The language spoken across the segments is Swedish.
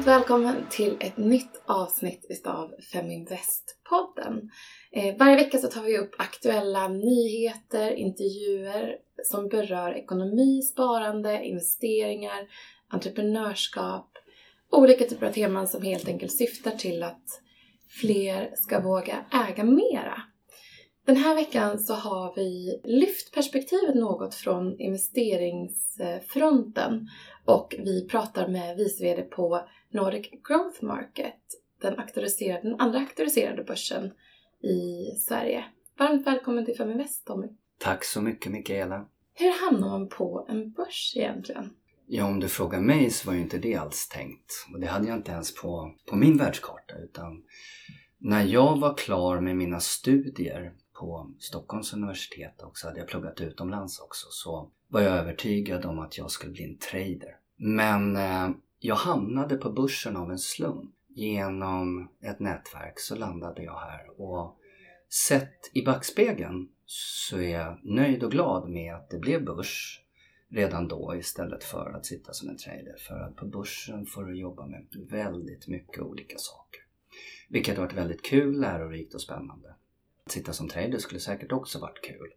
Varmt välkommen till ett nytt avsnitt utav Feminvest-podden. Eh, varje vecka så tar vi upp aktuella nyheter, intervjuer som berör ekonomi, sparande, investeringar, entreprenörskap, olika typer av teman som helt enkelt syftar till att fler ska våga äga mera. Den här veckan så har vi lyft perspektivet något från investeringsfronten och vi pratar med vice VD på Nordic Growth Market, den, auktoriserade, den andra auktoriserade börsen i Sverige. Varmt välkommen till Feminvest Tommy. Tack så mycket Mikaela. Hur hamnar man på en börs egentligen? Ja, om du frågar mig så var ju inte det alls tänkt. Och det hade jag inte ens på, på min världskarta. Utan när jag var klar med mina studier på Stockholms universitet och så hade jag pluggat utomlands också så var jag övertygad om att jag skulle bli en trader. Men eh, jag hamnade på börsen av en slump. Genom ett nätverk så landade jag här och sett i backspegeln så är jag nöjd och glad med att det blev börs redan då istället för att sitta som en trader. För att på börsen får du jobba med väldigt mycket olika saker. Vilket har varit väldigt kul, lärorikt och spännande. Att sitta som trader skulle säkert också varit kul.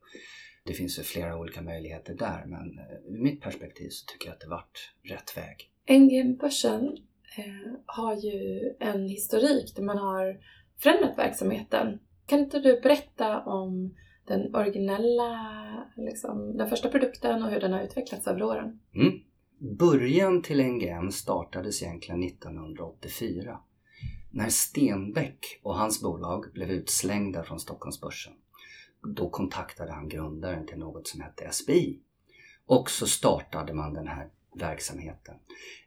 Det finns ju flera olika möjligheter där men eh, ur mitt perspektiv så tycker jag att det varit rätt väg. NGM-börsen eh, har ju en historik där man har förändrat verksamheten. Kan inte du berätta om den originella, liksom, den första produkten och hur den har utvecklats över åren? Mm. Början till NGM startades egentligen 1984 när Stenbeck och hans bolag blev utslängda från Stockholmsbörsen. Då kontaktade han grundaren till något som hette SBI och så startade man den här verksamheten.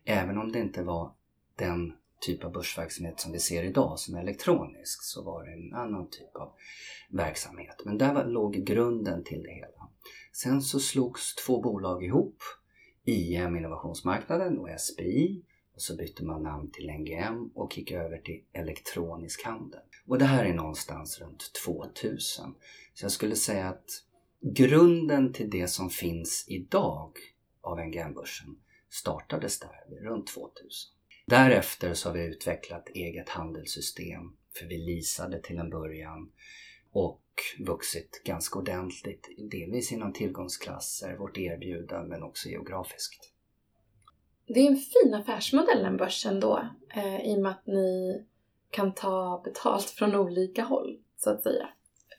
Även om det inte var den typ av börsverksamhet som vi ser idag som är elektronisk så var det en annan typ av verksamhet. Men där var, låg grunden till det hela. Sen så slogs två bolag ihop, IM Innovationsmarknaden och SBI och så bytte man namn till NGM och gick över till elektronisk handel. Och det här är någonstans runt 2000. Så jag skulle säga att grunden till det som finns idag av NGM-börsen startades där runt 2000. Därefter så har vi utvecklat eget handelssystem för vi leasade till en början och vuxit ganska ordentligt, delvis inom tillgångsklasser, vårt erbjudande men också geografiskt. Det är en fin affärsmodell en börs ändå, eh, i och med att ni kan ta betalt från olika håll, så att säga,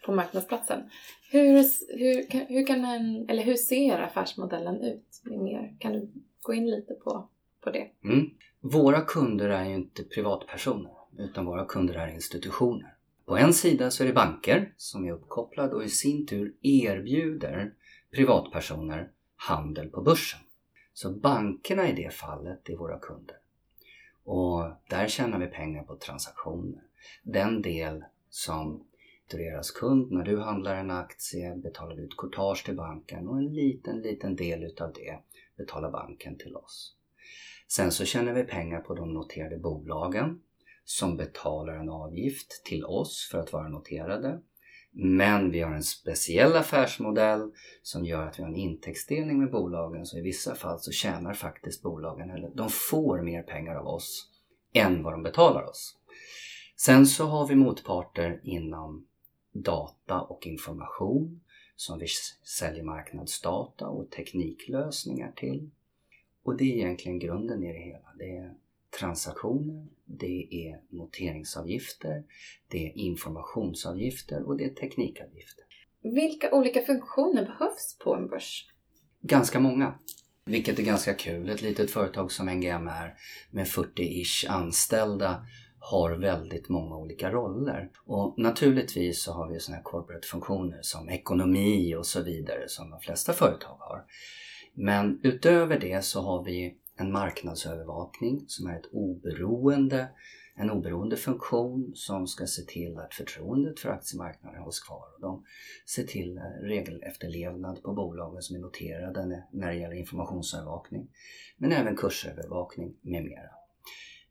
på marknadsplatsen. Hur, hur, hur, kan en, eller hur ser affärsmodellen ut? Mer? Kan du gå in lite på, på det? Mm. Våra kunder är ju inte privatpersoner, utan våra kunder är institutioner. På en sida så är det banker som är uppkopplade och i sin tur erbjuder privatpersoner handel på börsen. Så bankerna i det fallet är våra kunder. Och där tjänar vi pengar på transaktioner. Den del som faktureras kund, när du handlar en aktie betalar du ut courtage till banken och en liten, liten del utav det betalar banken till oss. Sen så tjänar vi pengar på de noterade bolagen som betalar en avgift till oss för att vara noterade men vi har en speciell affärsmodell som gör att vi har en intäktsdelning med bolagen så i vissa fall så tjänar faktiskt bolagen, eller de får mer pengar av oss än vad de betalar oss. Sen så har vi motparter inom data och information som vi säljer marknadsdata och tekniklösningar till. Och det är egentligen grunden i det hela. Det är transaktioner, det är noteringsavgifter, det är informationsavgifter och det är teknikavgifter. Vilka olika funktioner behövs på en börs? Ganska många. Vilket är ganska kul. Ett litet företag som NGM är med 40-ish anställda har väldigt många olika roller. Och naturligtvis så har vi sådana här corporate-funktioner som ekonomi och så vidare som de flesta företag har. Men utöver det så har vi en marknadsövervakning som är ett oberoende, en oberoende funktion som ska se till att förtroendet för aktiemarknaden hålls kvar. Och de ser till eh, regelefterlevnad på bolagen som är noterade när det gäller informationsövervakning. Men även kursövervakning med mera.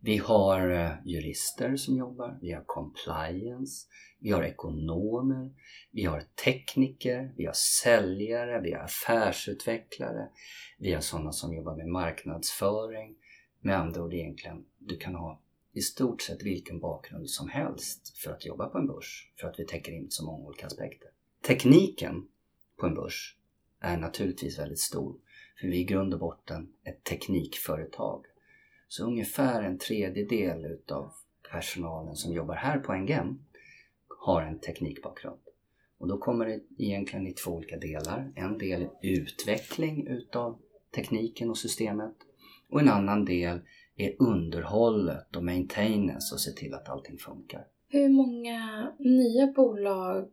Vi har eh, jurister som jobbar, vi har compliance, vi har ekonomer, vi har tekniker, vi har säljare, vi har affärsutvecklare, vi har sådana som jobbar med marknadsföring Med andra ord egentligen, du kan ha i stort sett vilken bakgrund som helst för att jobba på en börs, för att vi täcker in så många olika aspekter. Tekniken på en börs är naturligtvis väldigt stor, för vi är i grund och botten ett teknikföretag. Så ungefär en tredjedel utav personalen som jobbar här på NGM har en teknikbakgrund. Och då kommer det egentligen i två olika delar. En del är utveckling utav tekniken och systemet och en annan del är underhållet och maintenance och se till att allting funkar. Hur många nya bolag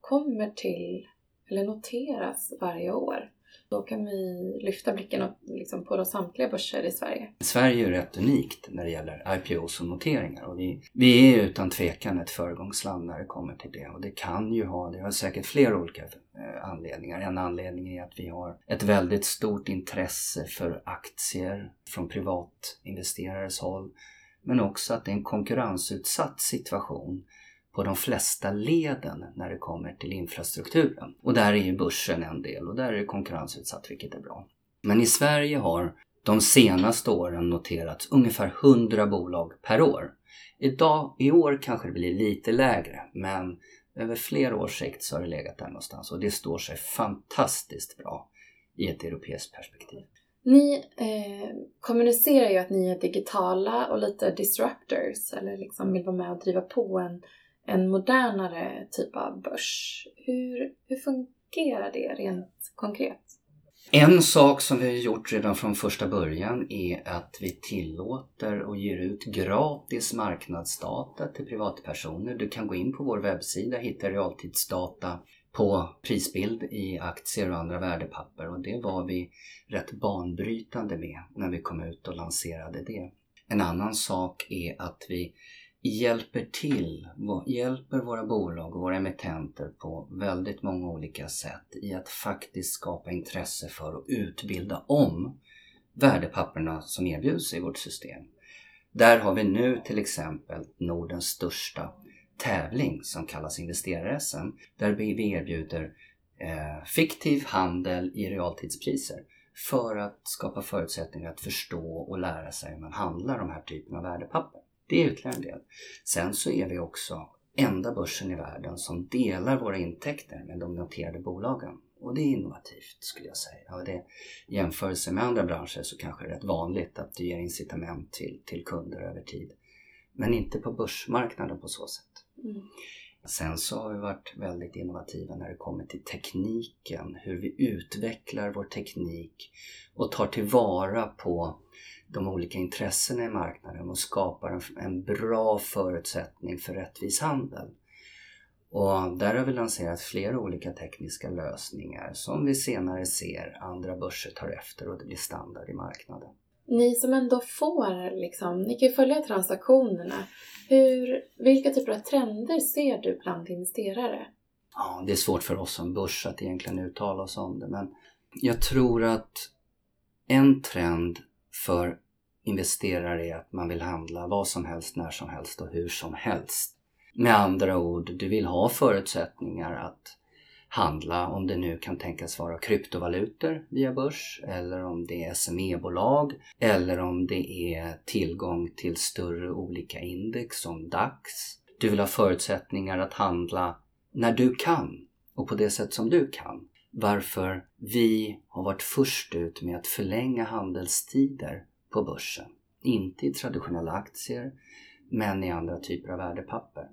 kommer till eller noteras varje år? Då kan vi lyfta blicken liksom på de samtliga börser i Sverige. Sverige är rätt unikt när det gäller IPOs och noteringar och vi, vi är utan tvekan ett föregångsland när det kommer till det och det kan ju ha, det har säkert flera olika eh, anledningar. En anledning är att vi har ett väldigt stort intresse för aktier från privatinvesterares håll men också att det är en konkurrensutsatt situation på de flesta leden när det kommer till infrastrukturen. Och där är ju börsen en del och där är det konkurrensutsatt vilket är bra. Men i Sverige har de senaste åren noterats ungefär 100 bolag per år. Idag, I år kanske det blir lite lägre men över flera års sikt så har det legat där någonstans och det står sig fantastiskt bra i ett europeiskt perspektiv. Ni eh, kommunicerar ju att ni är digitala och lite disruptors eller liksom vill vara med och driva på en en modernare typ av börs. Hur, hur fungerar det rent konkret? En sak som vi har gjort redan från första början är att vi tillåter och ger ut gratis marknadsdata till privatpersoner. Du kan gå in på vår webbsida och hitta realtidsdata på prisbild i aktier och andra värdepapper och det var vi rätt banbrytande med när vi kom ut och lanserade det. En annan sak är att vi hjälper till, hjälper våra bolag och våra emittenter på väldigt många olika sätt i att faktiskt skapa intresse för och utbilda om värdepapperna som erbjuds i vårt system. Där har vi nu till exempel Nordens största tävling som kallas Investerar-SM där vi erbjuder eh, fiktiv handel i realtidspriser för att skapa förutsättningar att förstå och lära sig hur man handlar de här typerna av värdepapper. Det är ytterligare en del. Sen så är vi också enda börsen i världen som delar våra intäkter med de noterade bolagen. Och det är innovativt skulle jag säga. Och det, I jämförelse med andra branscher så kanske det är rätt vanligt att det ger incitament till, till kunder över tid. Men inte på börsmarknaden på så sätt. Mm. Sen så har vi varit väldigt innovativa när det kommer till tekniken, hur vi utvecklar vår teknik och tar tillvara på de olika intressena i marknaden och skapar en, en bra förutsättning för rättvis handel. Och där har vi lanserat flera olika tekniska lösningar som vi senare ser andra börser tar efter och det blir standard i marknaden. Ni som ändå får, liksom, ni kan ju följa transaktionerna. Hur, vilka typer av trender ser du bland investerare? Ja, det är svårt för oss som börs att egentligen uttala oss om det men jag tror att en trend för investerar i att man vill handla vad som helst, när som helst och hur som helst. Med andra ord, du vill ha förutsättningar att handla om det nu kan tänkas vara kryptovalutor via börs eller om det är SME-bolag eller om det är tillgång till större olika index som DAX. Du vill ha förutsättningar att handla när du kan och på det sätt som du kan. Varför vi har varit först ut med att förlänga handelstider på börsen. Inte i traditionella aktier men i andra typer av värdepapper.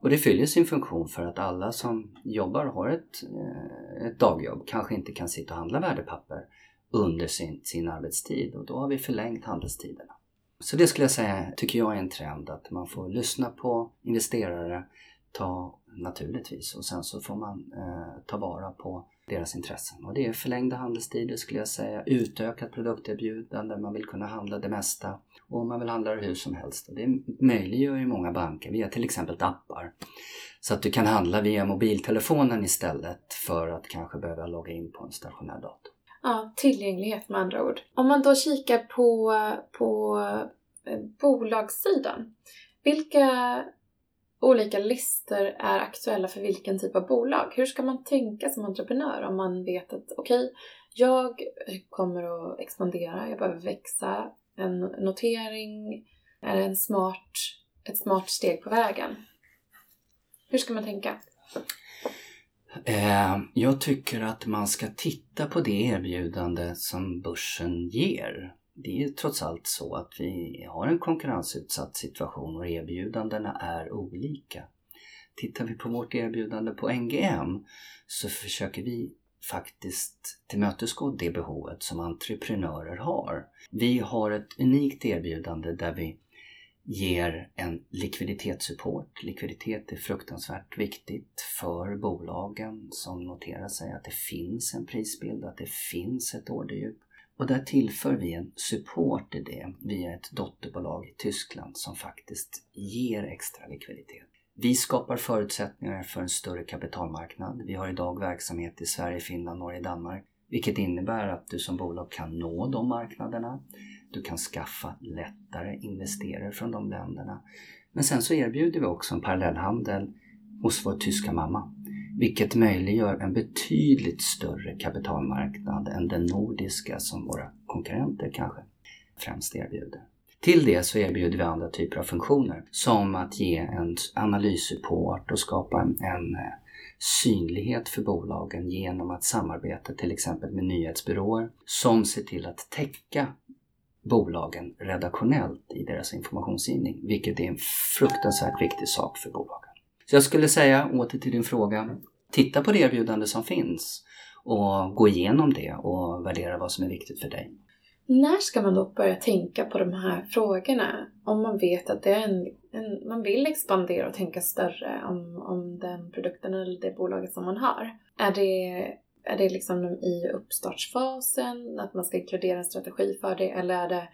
Och det fyller sin funktion för att alla som jobbar och har ett, eh, ett dagjobb kanske inte kan sitta och handla värdepapper under sin, sin arbetstid och då har vi förlängt handelstiderna. Så det skulle jag säga, tycker jag är en trend att man får lyssna på investerare, ta naturligtvis och sen så får man eh, ta vara på deras intressen. Och det är förlängda handelstider skulle jag säga, utökat produkterbjudande, man vill kunna handla det mesta och man vill handla det hur som helst. Och det möjliggör ju många banker via till exempel appar. Så att du kan handla via mobiltelefonen istället för att kanske behöva logga in på en stationär dator. Ja, tillgänglighet med andra ord. Om man då kikar på, på eh, bolagssidan. Vilka olika listor är aktuella för vilken typ av bolag. Hur ska man tänka som entreprenör om man vet att okej, okay, jag kommer att expandera, jag behöver växa. en notering är en smart, ett smart steg på vägen? Hur ska man tänka? Eh, jag tycker att man ska titta på det erbjudande som börsen ger. Det är ju trots allt så att vi har en konkurrensutsatt situation och erbjudandena är olika. Tittar vi på vårt erbjudande på NGM så försöker vi faktiskt tillmötesgå det behovet som entreprenörer har. Vi har ett unikt erbjudande där vi ger en likviditetssupport. Likviditet är fruktansvärt viktigt för bolagen som noterar sig att det finns en prisbild, att det finns ett orderdjup. Och där tillför vi en support i det via ett dotterbolag i Tyskland som faktiskt ger extra likviditet. Vi skapar förutsättningar för en större kapitalmarknad. Vi har idag verksamhet i Sverige, Finland, Norge, Danmark. Vilket innebär att du som bolag kan nå de marknaderna. Du kan skaffa lättare investerare från de länderna. Men sen så erbjuder vi också en parallellhandel hos vår tyska mamma. Vilket möjliggör en betydligt större kapitalmarknad än den nordiska som våra konkurrenter kanske främst erbjuder. Till det så erbjuder vi andra typer av funktioner som att ge en analyssupport och skapa en, eh, synlighet för bolagen genom att samarbeta till exempel med nyhetsbyråer som ser till att täcka bolagen redaktionellt i deras informationsgivning, vilket är en fruktansvärt viktig sak för bolagen. Så jag skulle säga, åter till din fråga, titta på det erbjudande som finns och gå igenom det och värdera vad som är viktigt för dig. När ska man då börja tänka på de här frågorna? Om man vet att det är en, en, man vill expandera och tänka större om, om den produkten eller det bolaget som man har. Är det, är det liksom i uppstartsfasen, att man ska inkludera en strategi för det, eller är det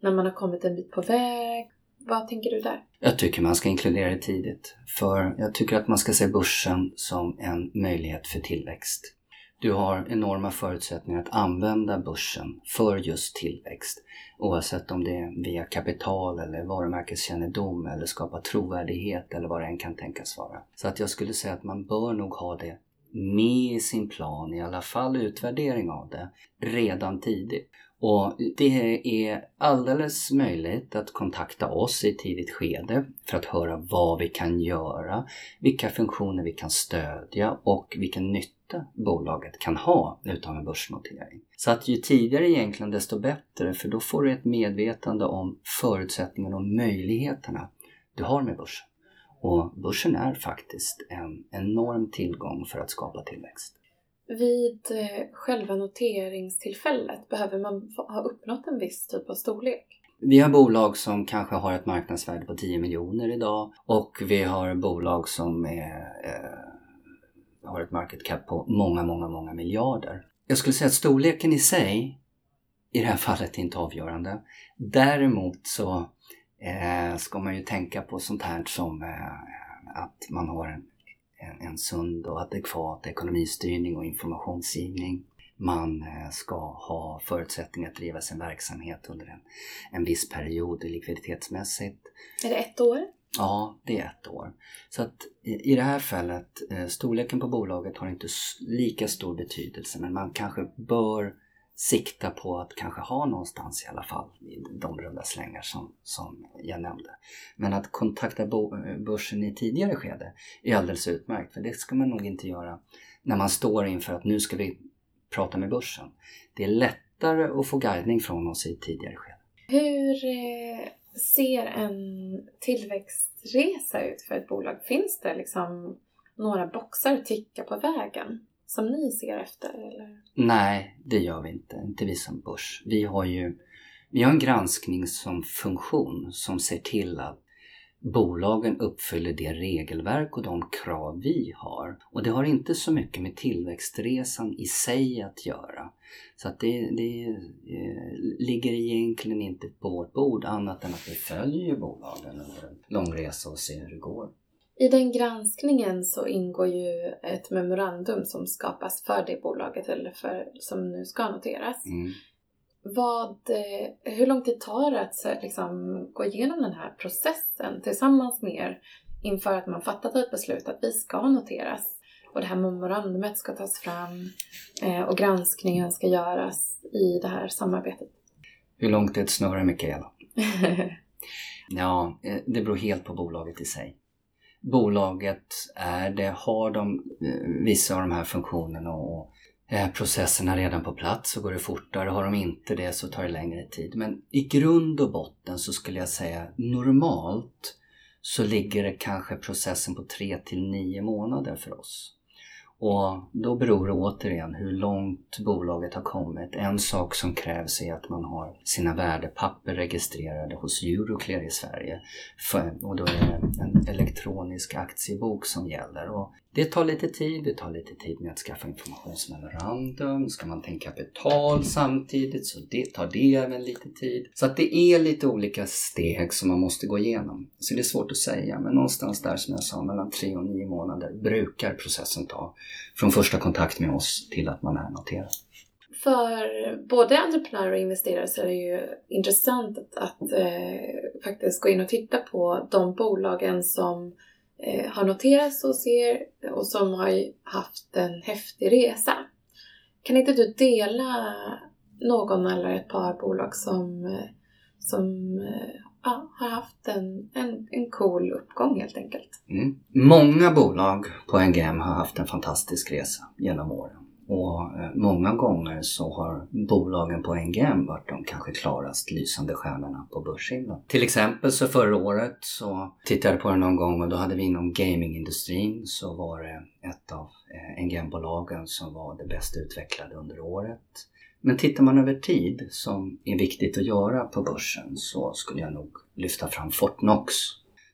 när man har kommit en bit på väg? Vad tänker du där? Jag tycker man ska inkludera det tidigt. För jag tycker att man ska se börsen som en möjlighet för tillväxt. Du har enorma förutsättningar att använda börsen för just tillväxt. Oavsett om det är via kapital eller varumärkeskännedom eller skapa trovärdighet eller vad det än kan tänkas vara. Så att jag skulle säga att man bör nog ha det med i sin plan, i alla fall utvärdering av det, redan tidigt. Och det är alldeles möjligt att kontakta oss i ett tidigt skede för att höra vad vi kan göra, vilka funktioner vi kan stödja och vilken nytta bolaget kan ha utav en börsnotering. Så att ju tidigare egentligen desto bättre för då får du ett medvetande om förutsättningarna och möjligheterna du har med börsen. Och börsen är faktiskt en enorm tillgång för att skapa tillväxt. Vid eh, själva noteringstillfället behöver man ha uppnått en viss typ av storlek. Vi har bolag som kanske har ett marknadsvärde på 10 miljoner idag och vi har bolag som är, eh, har ett market cap på många, många, många miljarder. Jag skulle säga att storleken i sig i det här fallet är inte avgörande. Däremot så eh, ska man ju tänka på sånt här som eh, att man har en en, en sund och adekvat ekonomistyrning och informationsgivning. Man eh, ska ha förutsättningar att driva sin verksamhet under en, en viss period likviditetsmässigt. Är det ett år? Ja, det är ett år. Så att i det här fallet, eh, storleken på bolaget har inte lika stor betydelse men man kanske bör sikta på att kanske ha någonstans i alla fall i de runda slängar som, som jag nämnde. Men att kontakta eh, börsen i tidigare skede är alldeles utmärkt för det ska man nog inte göra när man står inför att nu ska vi prata med börsen. Det är lättare att få guidning från oss i ett tidigare skede. Hur eh, ser en tillväxtresa ut för ett bolag? Finns det liksom några boxar att ticka på vägen? Som ni ser efter? Eller? Nej, det gör vi inte. Inte vi som börs. Vi har ju vi har en granskning som funktion som ser till att bolagen uppfyller det regelverk och de krav vi har. Och det har inte så mycket med tillväxtresan i sig att göra. Så att det, det eh, ligger egentligen inte på vårt bord annat än att vi följer bolagen under en lång resa och ser hur det går. I den granskningen så ingår ju ett memorandum som skapas för det bolaget eller för, som nu ska noteras. Mm. Vad, eh, hur lång tid tar det att liksom, gå igenom den här processen tillsammans med er inför att man fattat ett beslut att vi ska noteras? Och det här memorandumet ska tas fram eh, och granskningen ska göras i det här samarbetet. Hur långt är ett snöre, Mikaela? ja, eh, det beror helt på bolaget i sig. Bolaget är det, har de eh, vissa av de här funktionerna och eh, processerna redan på plats så går det fortare. Har de inte det så tar det längre tid. Men i grund och botten så skulle jag säga normalt så ligger det kanske processen på 3 till 9 månader för oss. Och då beror det återigen hur långt bolaget har kommit. En sak som krävs är att man har sina värdepapper registrerade hos Euroclear i Sverige. och då är det en elektronisk aktiebok som gäller. Och det tar lite tid, det tar lite tid med att skaffa informationsmemorandum. Ska man tänka kapital samtidigt så det tar det även lite tid. Så att det är lite olika steg som man måste gå igenom. Så det är svårt att säga men någonstans där som jag sa mellan tre och nio månader brukar processen ta. Från första kontakt med oss till att man är noterad. För både entreprenörer och investerare så är det ju intressant att, att eh, faktiskt gå in och titta på de bolagen som Eh, har noterats hos er och som har haft en häftig resa. Kan inte du dela någon eller ett par bolag som, eh, som eh, ja, har haft en, en, en cool uppgång helt enkelt? Mm. Många bolag på NGM har haft en fantastisk resa genom åren. Och eh, många gånger så har bolagen på NGM varit de kanske klarast lysande stjärnorna på börshimlen. Till exempel så förra året så tittade jag på det någon gång och då hade vi inom gamingindustrin så var det ett av eh, NGM-bolagen som var det bäst utvecklade under året. Men tittar man över tid, som är viktigt att göra på börsen, så skulle jag nog lyfta fram Fortnox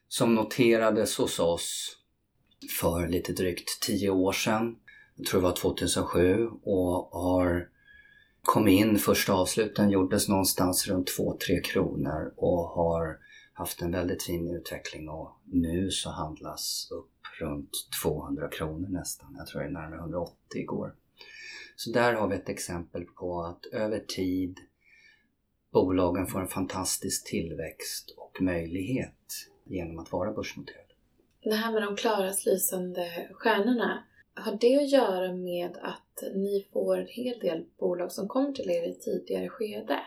som noterades hos oss för lite drygt tio år sedan jag tror det var 2007 och har kom in, första avsluten gjordes någonstans runt 2-3 kronor och har haft en väldigt fin utveckling och nu så handlas upp runt 200 kronor nästan. Jag tror det är närmare 180 igår. Så där har vi ett exempel på att över tid bolagen får en fantastisk tillväxt och möjlighet genom att vara börsnoterade. Det här med de klarast lysande stjärnorna, har det att göra med att ni får en hel del bolag som kommer till er i tidigare skede?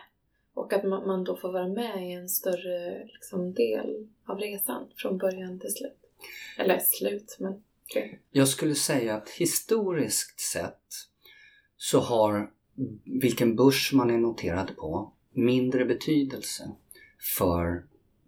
Och att man då får vara med i en större liksom, del av resan från början till slut? Eller slut, men... Okay. Jag skulle säga att historiskt sett så har vilken börs man är noterad på mindre betydelse för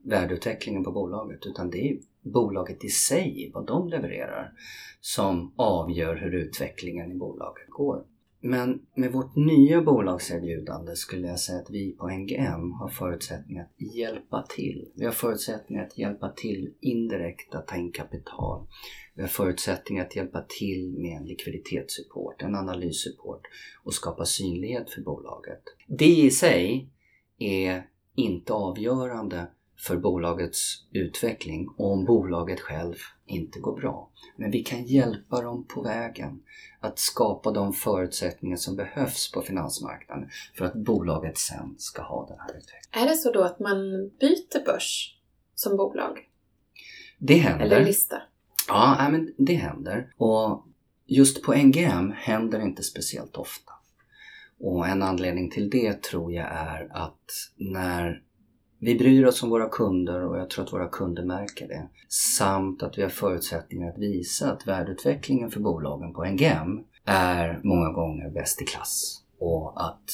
värdeutvecklingen på bolaget utan det är bolaget i sig, vad de levererar, som avgör hur utvecklingen i bolaget går. Men med vårt nya bolagserbjudande skulle jag säga att vi på NGM har förutsättningar att hjälpa till. Vi har förutsättningar att hjälpa till indirekt att ta in kapital. Vi har förutsättningar att hjälpa till med en likviditetssupport, en analyssupport och skapa synlighet för bolaget. Det i sig är inte avgörande för bolagets utveckling om bolaget själv inte går bra. Men vi kan hjälpa dem på vägen att skapa de förutsättningar som behövs på finansmarknaden för att bolaget sen ska ha den här utvecklingen. Är det så då att man byter börs som bolag? Det händer. Eller lista? Ja, men det händer. Och just på NGM händer det inte speciellt ofta. Och en anledning till det tror jag är att när vi bryr oss om våra kunder och jag tror att våra kunder märker det. Samt att vi har förutsättningar att visa att värdeutvecklingen för bolagen på NGM är många gånger bäst i klass. Och att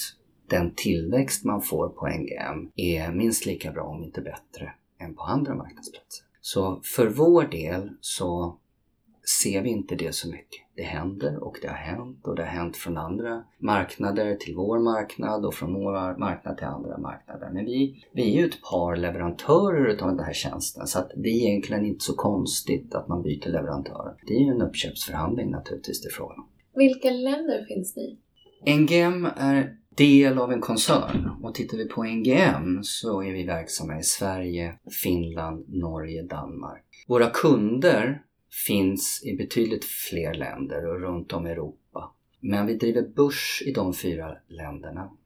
den tillväxt man får på NGM är minst lika bra om inte bättre än på andra marknadsplatser. Så för vår del så ser vi inte det så mycket. Det händer och det har hänt och det har hänt från andra marknader till vår marknad och från vår marknad till andra marknader. Men vi, vi är ju ett par leverantörer utav den här tjänsten så att det är egentligen inte så konstigt att man byter leverantör. Det är ju en uppköpsförhandling naturligtvis det är frågan om. Vilka länder finns ni NGM är del av en koncern och tittar vi på NGM så är vi verksamma i Sverige, Finland, Norge, Danmark. Våra kunder finns i betydligt fler länder och runt om i Europa. Men vi driver börs i de fyra länderna.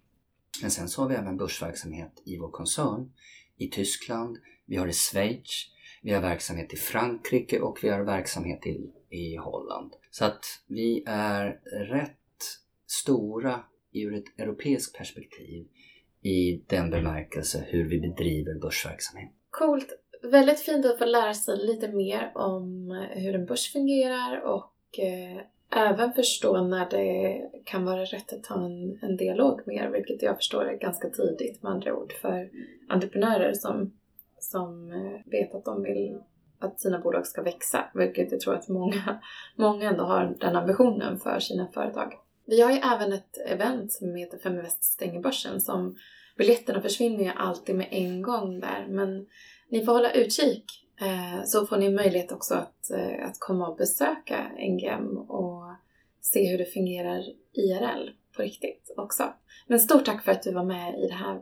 Men sen så har vi även börsverksamhet i vår koncern i Tyskland, vi har i Schweiz, vi har verksamhet i Frankrike och vi har verksamhet i, i Holland. Så att vi är rätt stora ur ett europeiskt perspektiv i den bemärkelse hur vi bedriver börsverksamhet. Coolt! Väldigt fint att få lära sig lite mer om eh, hur en börs fungerar och eh, även förstå när det kan vara rätt att ta en, en dialog er vilket jag förstår är ganska tidigt med andra ord för entreprenörer som, som eh, vet att de vill att sina bolag ska växa, vilket jag tror att många, många ändå har den ambitionen för sina företag. Vi har ju även ett event som heter Feminvest stänger börsen som biljetterna försvinner ju alltid med en gång där men ni får hålla utkik eh, så får ni möjlighet också att, eh, att komma och besöka NGM och se hur det fungerar IRL på riktigt också. Men stort tack för att du var med i det här